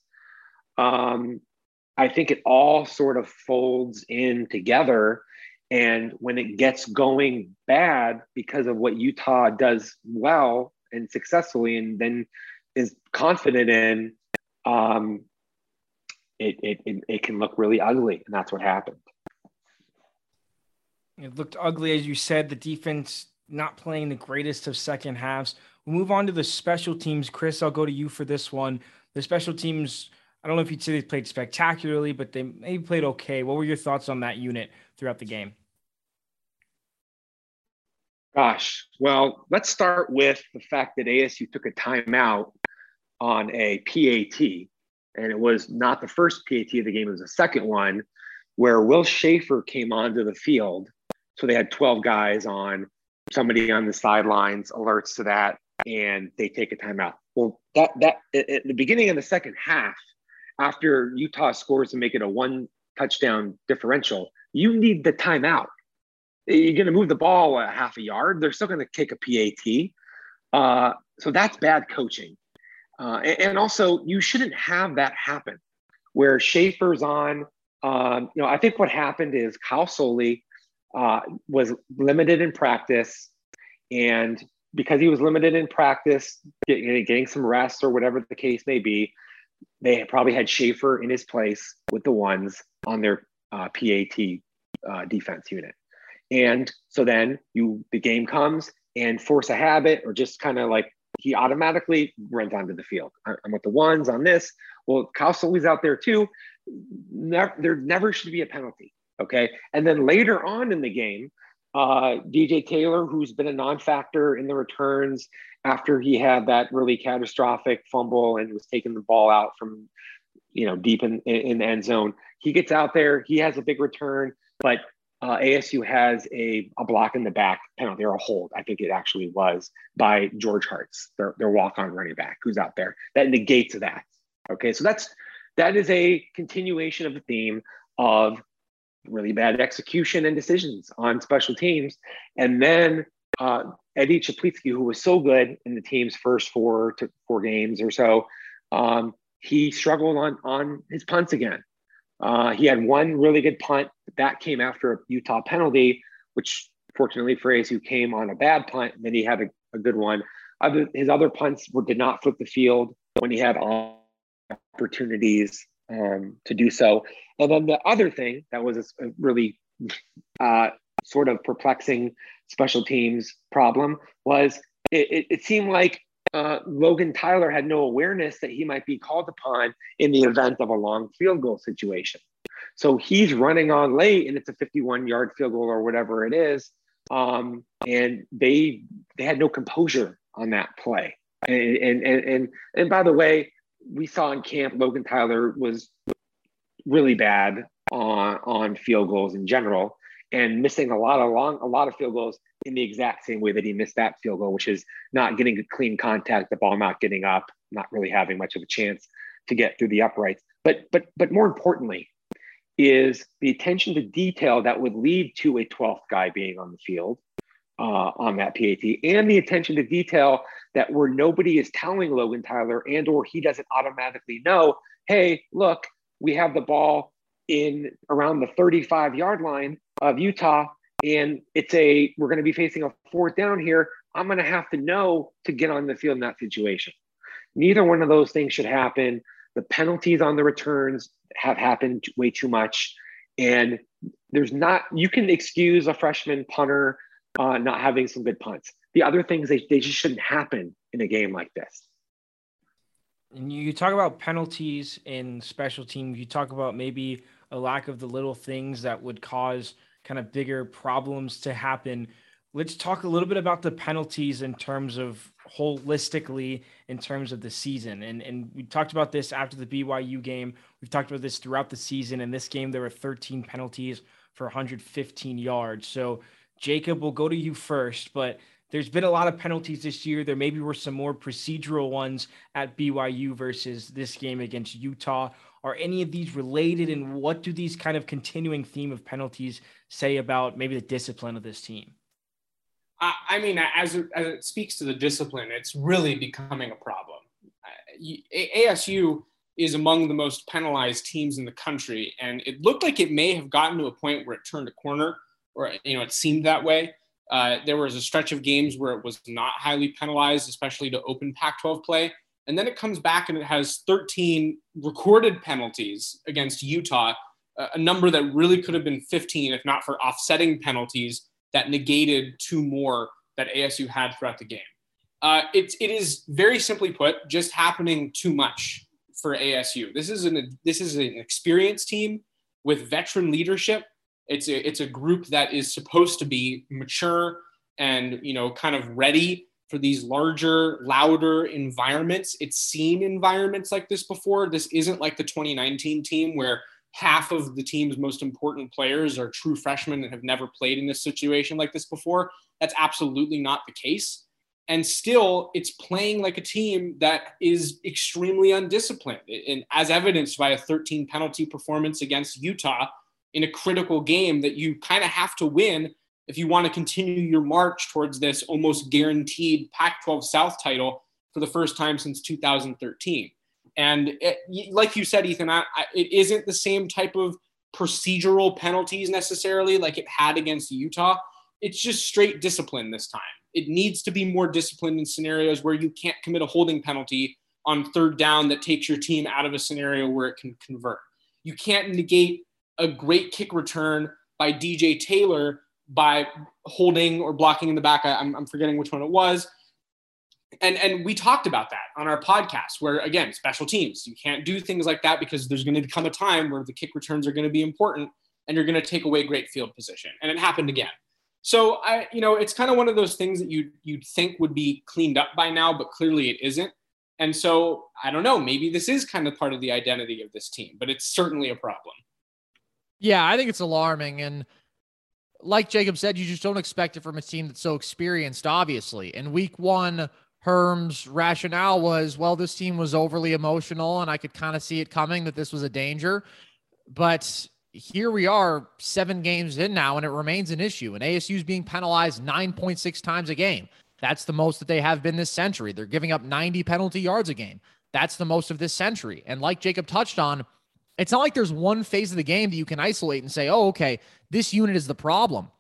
Um, I think it all sort of folds in together. And when it gets going bad because of what Utah does well and successfully, and then is confident in, um, it, it, it, it can look really ugly. And that's what happened. It looked ugly, as you said. The defense not playing the greatest of second halves. We'll move on to the special teams. Chris, I'll go to you for this one. The special teams I don't know if you'd say they played spectacularly, but they maybe played okay. What were your thoughts on that unit throughout the game? Gosh, well, let's start with the fact that ASU took a timeout on a PAT, and it was not the first PAT of the game, it was the second one where Will Schaefer came onto the field. So they had 12 guys on, somebody on the sidelines alerts to that, and they take a timeout. Well, that that at the beginning of the second half, after Utah scores to make it a one touchdown differential, you need the timeout. You're going to move the ball a half a yard. They're still going to kick a PAT. Uh, so that's bad coaching. Uh, and, and, also, you shouldn't have that happen where Schaefer's on. Um, you know, I think what happened is Kyle Soelle uh, was limited in practice. And because he was limited in practice, getting, getting some rest or whatever the case may be, they probably had Schaefer in his place with the ones on their uh, PAT uh, defense unit. And so then you the game comes and force a habit or just kind of like he automatically runs onto the field. I'm with the ones on this. Well, Kyle Soelle's out there too. There never should be a penalty. Okay. And then later on in the game, uh, DJ Taylor, who's been a non-factor in the returns after he had that really catastrophic fumble and was taking the ball out from, you know, deep in, in the end zone. He gets out there, he has a big return, but uh, ASU has a, a block in the back penalty or a hold, I think it actually was, by George Hartz, their, their walk on running back who's out there. That negates that. Okay, so that's that is a continuation of the theme of really bad execution and decisions on special teams. And then uh, Eddie Czaplicki, who was so good in the team's first four to four games or so, um, he struggled on on his punts again. Uh, he had one really good punt that came after a Utah penalty, which fortunately for ASU came on a bad punt. And then he had a, a good one. Other, his other punts were, did not flip the field when he had opportunities um, to do so. And then the other thing that was a, a really uh, sort of perplexing special teams problem was it, it, it seemed like uh, Logan Tyler had no awareness that he might be called upon in the event of a long field goal situation. So he's running on late, and it's a 51 yard field goal or whatever it is. Um, and they they had no composure on that play. And and and and, and by the way, we saw in camp Logan Tyler was really bad on on field goals in general and missing a lot of long a lot of field goals in the exact same way that he missed that field goal, which is not getting a clean contact, the ball not getting up, not really having much of a chance to get through the uprights. But but but more importantly, is the attention to detail that would lead to a 12th guy being on the field uh, on that PAT, and the attention to detail that where nobody is telling Logan Tyler and or he doesn't automatically know, hey, look, we have the ball in around the 35 yard line of Utah and it's a we're going to be facing a fourth down here. I'm going to have to know to get on the field in that situation. Neither one of those things should happen. The penalties on the returns have happened way too much. And there's not you can excuse a freshman punter uh, not having some good punts. The other things they, they just shouldn't happen in a game like this. And you talk about penalties in special teams. You talk about maybe a lack of the little things that would cause kind of bigger problems to happen. Let's talk a little bit about the penalties in terms of holistically in terms of the season. And and we talked about this after the BYU game. We've talked about this throughout the season. In this game, there were 13 penalties for 115 yards. So Jacob, we'll go to you first, but there's been a lot of penalties this year. There maybe were some more procedural ones at BYU versus this game against Utah. Are any of these related? And what do these kind of continuing theme of penalties say about maybe the discipline of this team? I mean, as it, as it speaks to the discipline, it's really becoming a problem. ASU is among the most penalized teams in the country, and it looked like it may have gotten to a point where it turned a corner, or you know, it seemed that way. Uh, there was a stretch of games where it was not highly penalized, especially to open Pac 12 play. And then it comes back and it has 13 recorded penalties against Utah, a number that really could have been 15 if not for offsetting penalties that negated two more that ASU had throughout the game. Uh, it, it is very simply put, just happening too much for ASU. This is an this is an experienced team with veteran leadership it's a, it's a group that is supposed to be mature and you know kind of ready for these larger, louder environments. It's seen environments like this before. This isn't like the 2019 team where half of the team's most important players are true freshmen and have never played in this situation like this before. That's absolutely not the case. And still, it's playing like a team that is extremely undisciplined. And as evidenced by a 13 penalty performance against Utah, in a critical game that you kind of have to win if you want to continue your march towards this almost guaranteed Pac 12 South title for the first time since 2013. And it, like you said, Ethan, I, I, it isn't the same type of procedural penalties necessarily like it had against Utah. It's just straight discipline this time. It needs to be more disciplined in scenarios where you can't commit a holding penalty on third down that takes your team out of a scenario where it can convert. You can't negate a great kick return by DJ Taylor by holding or blocking in the back. I, am I'm forgetting which one it was. And, and we talked about that on our podcast where again special teams you can't do things like that because there's going to come a time where the kick returns are going to be important and you're going to take away great field position and it happened again so i you know it's kind of one of those things that you you'd think would be cleaned up by now but clearly it isn't and so i don't know maybe this is kind of part of the identity of this team but it's certainly a problem yeah, I think it's alarming. And like Jacob said, you just don't expect it from a team that's so experienced, obviously. In week one, Herm's rationale was, well, this team was overly emotional, and I could kind of see it coming that this was a danger. But here we are, seven games in now, and it remains an issue. And ASU is being penalized 9.6 times a game. That's the most that they have been this century. They're giving up 90 penalty yards a game. That's the most of this century. And like Jacob touched on, it's not like there's one phase of the game that you can isolate and say, oh, okay, this unit is the problem.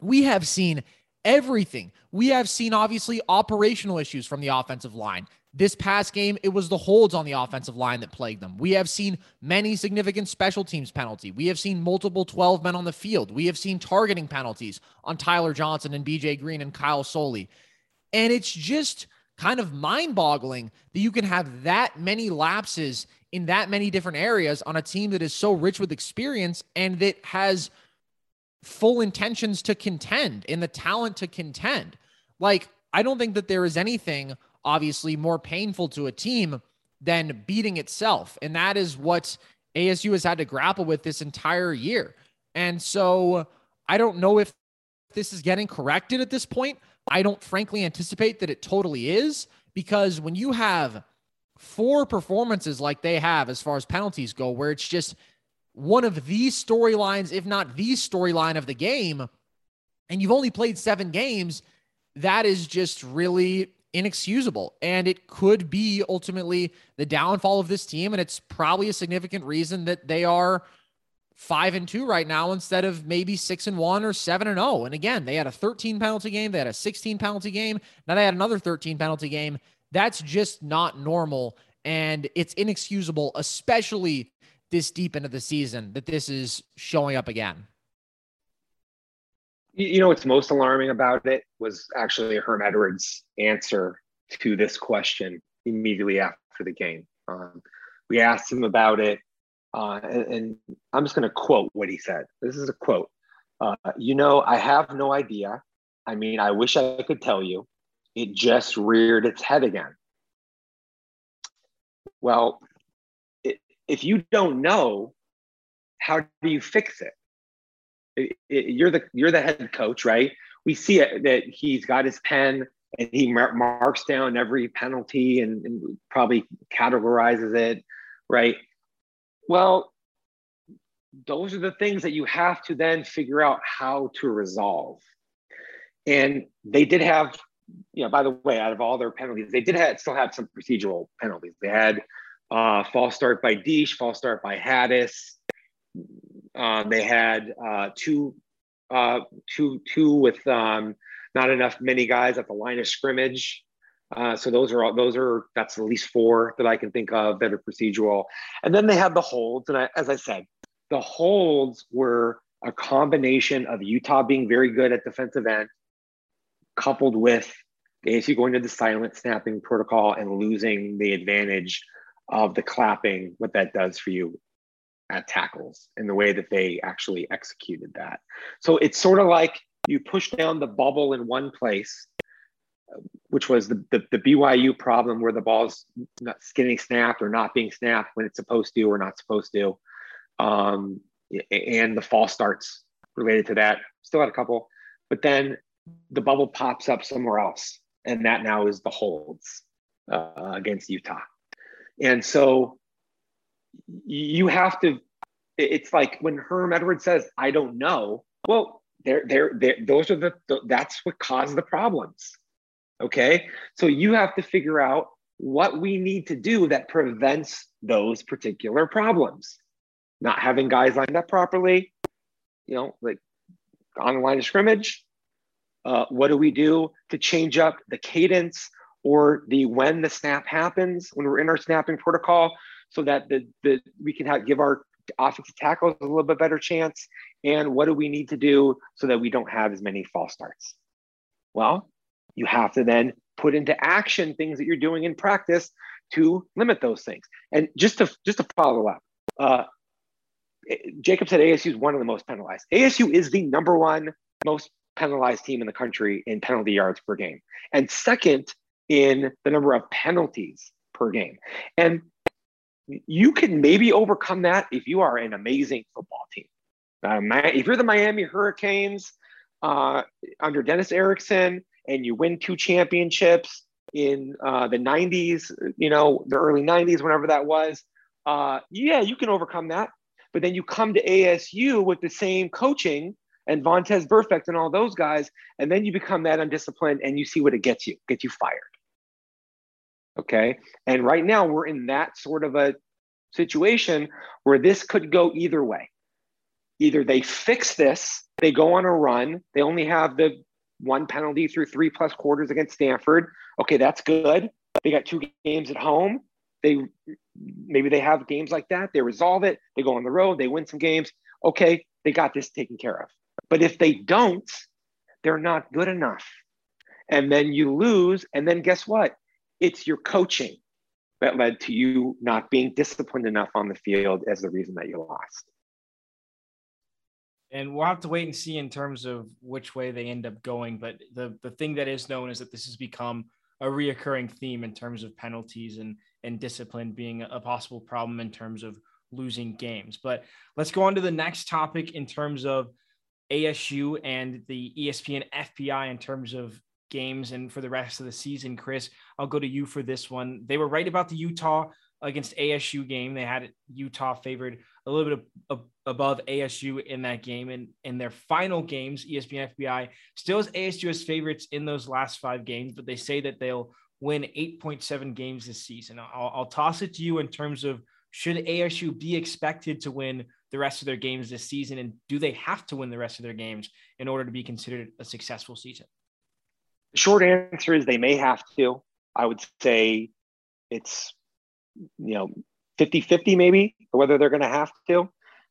We have seen everything. We have seen obviously operational issues from the offensive line. This past game, it was the holds on the offensive line that plagued them. We have seen many significant special teams penalty. We have seen multiple 12 men on the field. We have seen targeting penalties on Tyler Johnson and BJ Green and Kyle Soelle. And it's just kind of mind boggling that you can have that many lapses in that many different areas on a team that is so rich with experience and that has full intentions to contend and the talent to contend. Like, I don't think that there is anything obviously more painful to a team than beating itself. And that is what ASU has had to grapple with this entire year. And so I don't know if this is getting corrected at this point. I don't frankly anticipate that it totally is because when you have four performances like they have as far as penalties go, where it's just one of these storylines, if not the storyline of the game, and you've only played seven games, that is just really inexcusable. And it could be ultimately the downfall of this team. And it's probably a significant reason that they are five and two right now instead of maybe six and one or seven and oh. And again, they had a 13 penalty game, they had a 16 penalty game, now they had another 13 penalty game. That's just not normal. And it's inexcusable, especially this deep into the season, that this is showing up again. You know what's most alarming about it was actually Herm Edwards' answer to this question immediately after the game. Um, we asked him about it uh, and, and, I'm just going to quote what he said. This is a quote. Uh, you know, I have no idea. I mean, I wish I could tell you. It just reared its head again. Well, if you don't know, how do you fix it? it, it you're the you're the head coach, right? We see it that he's got his pen and he mar- marks down every penalty and, and probably categorizes it, right? Well, those are the things that you have to then figure out how to resolve. And they did have, you know, by the way, out of all their penalties, they did have, still have some procedural penalties. They had uh, false start by Diesch, false start by Haddis. Uh, they had uh, two, uh, two, two with um, not enough many guys at the line of scrimmage. Uh, so those are all, those are that's at least four that I can think of that are procedural. And then they had the holds, and I, as I said, the holds were a combination of Utah being very good at defensive end, coupled with ASU going to the silent snapping protocol and losing the advantage of the clapping, what that does for you at tackles and the way that they actually executed that. So it's sort of like you push down the bubble in one place which was the, the, the, BYU problem where the ball's not getting snapped or not being snapped when it's supposed to or not supposed to. Um, and the false starts related to that. Still had a couple, but then the bubble pops up somewhere else. And that now is the holds uh, against Utah. And so you have to, it's like when Herm Edwards says, I don't know. Well, they're, they're, they're, those are the, that's what caused the problems Okay. So you have to figure out what we need to do that prevents those particular problems. Not having guys lined up properly, you know, like on the line of scrimmage. Uh, what do we do to change up the cadence or the when the snap happens when we're in our snapping protocol so that the, the we can have, give our offensive tackles a little bit better chance? And what do we need to do so that we don't have as many false starts? Well, you have to then put into action things that you're doing in practice to limit those things. And just to just to follow up, uh, Jacob said ASU is one of the most penalized. ASU is the number one most penalized team in the country in penalty yards per game, and second in the number of penalties per game. And you can maybe overcome that if you are an amazing football team. Uh, if you're the Miami Hurricanes uh, under Dennis Erickson and you win two championships in uh, the 90s, you know, the early 90s, whenever that was, uh, yeah, you can overcome that. But then you come to ASU with the same coaching and Vontaze Burfict and all those guys, and then you become that undisciplined and you see what it gets you, gets you fired. Okay. And right now we're in that sort of a situation where this could go either way. Either they fix this, they go on a run, they only have the one penalty through three plus quarters against Stanford. Okay, that's good. They got two games at home. They maybe they have games like that. They resolve it. They go on the road. They win some games. Okay, they got this taken care of. But if they don't, they're not good enough. And then you lose. And then guess what? It's your coaching that led to you not being disciplined enough on the field as the reason that you lost. And we'll have to wait and see in terms of which way they end up going. But the, the thing that is known is that this has become a reoccurring theme in terms of penalties and, and discipline being a possible problem in terms of losing games. But let's go on to the next topic in terms of ASU and the ESPN FPI in terms of games and for the rest of the season. Chris, I'll go to you for this one. They were right about the Utah against ASU game. They had Utah favored a little bit of, of, above ASU in that game. And in their final games, ESPN FPI still has ASU as favorites in those last five games, but they say that they'll win 8.7 games this season. I'll, I'll toss it to you in terms of should ASU be expected to win the rest of their games this season? And do they have to win the rest of their games in order to be considered a successful season? Short answer is they may have to. I would say it's, you know, 50 50 maybe, whether they're going to have to.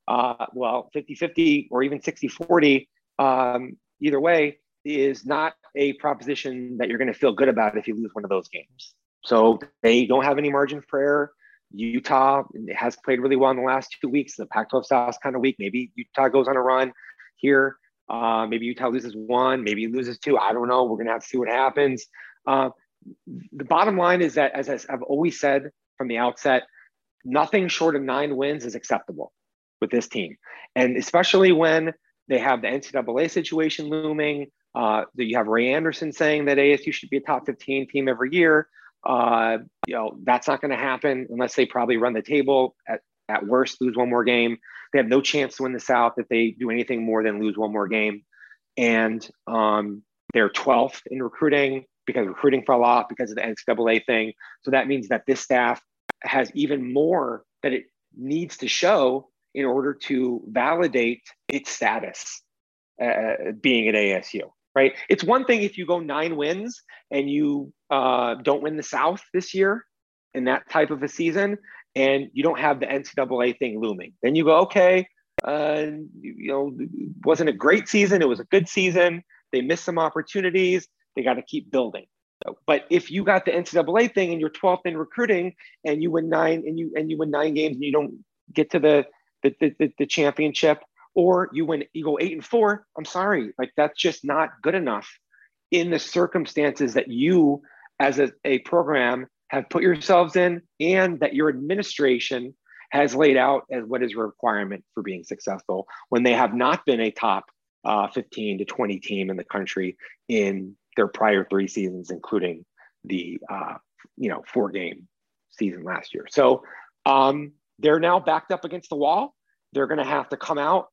Uh, well, 50 50 or even 60 40, um, either way, is not a proposition that you're going to feel good about if you lose one of those games. So they don't have any margin for error. Utah has played really well in the last two weeks. The Pac 12 South kind of weak. Maybe Utah goes on a run here. Uh, maybe Utah loses one, maybe loses two. I don't know. We're going to have to see what happens. Uh, the bottom line is that, as I've always said from the outset, nothing short of nine wins is acceptable with this team. And especially when they have the NCAA situation looming, uh, you have Ray Anderson saying that ASU should be a top 15 team every year. Uh, you know, that's not going to happen unless they probably run the table at, at worst, lose one more game. They have no chance to win the South if they do anything more than lose one more game. And um, they're 12th in recruiting because recruiting fell off because of the NCAA thing. So that means that this staff has even more that it needs to show in order to validate its status uh, being at ASU. Right? It's one thing if you go nine wins and you uh, don't win the South this year in that type of a season, and you don't have the NCAA thing looming. Then you go, okay, uh, you know, wasn't a great season. It was a good season. They missed some opportunities. They got to keep building. But if you got the NCAA thing and you're 12th in recruiting and you win nine and you and you win nine games and you don't get to the the, the, the championship, or you win you go eight and four, I'm sorry, like that's just not good enough in the circumstances that you as a, a program have put yourselves in and that your administration has laid out as what is a requirement for being successful when they have not been a top uh, 15 to 20 team in the country in their prior three seasons, including the uh, you know four game season last year. So um, they're now backed up against the wall. They're going to have to come out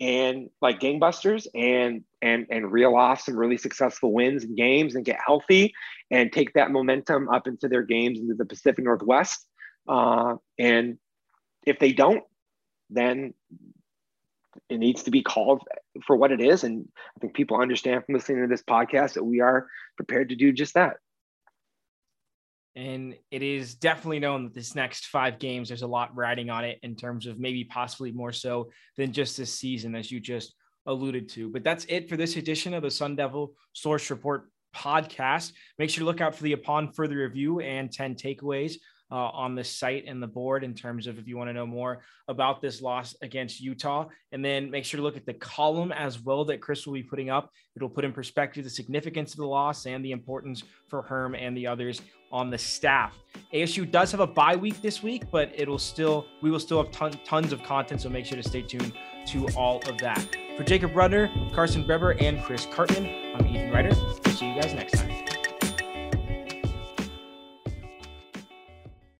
and like gangbusters and and and reel off some really successful wins and games and get healthy and take that momentum up into their games into the Pacific Northwest. Uh, and if they don't, then it needs to be called for what it is. And I think people understand from listening to this podcast that we are prepared to do just that. And it is definitely known that this next five games, there's a lot riding on it in terms of maybe possibly more so than just this season, as you just alluded to. But that's it for this edition of the Sun Devil Source Report podcast. Make sure to look out for the Upon Further Review and 10 takeaways uh, on the site and the board in terms of if you want to know more about this loss against Utah. And then make sure to look at the column as well that Chris will be putting up. It'll put in perspective the significance of the loss and the importance for Herm and the others on the staff. ASU does have a bye week this week, but it'll still we will still have ton, tons of content. So make sure to stay tuned to all of that. For Jacob Rudner, Carson Breber, and Chris Karpman, I'm Ethan Ryder. See you guys next time.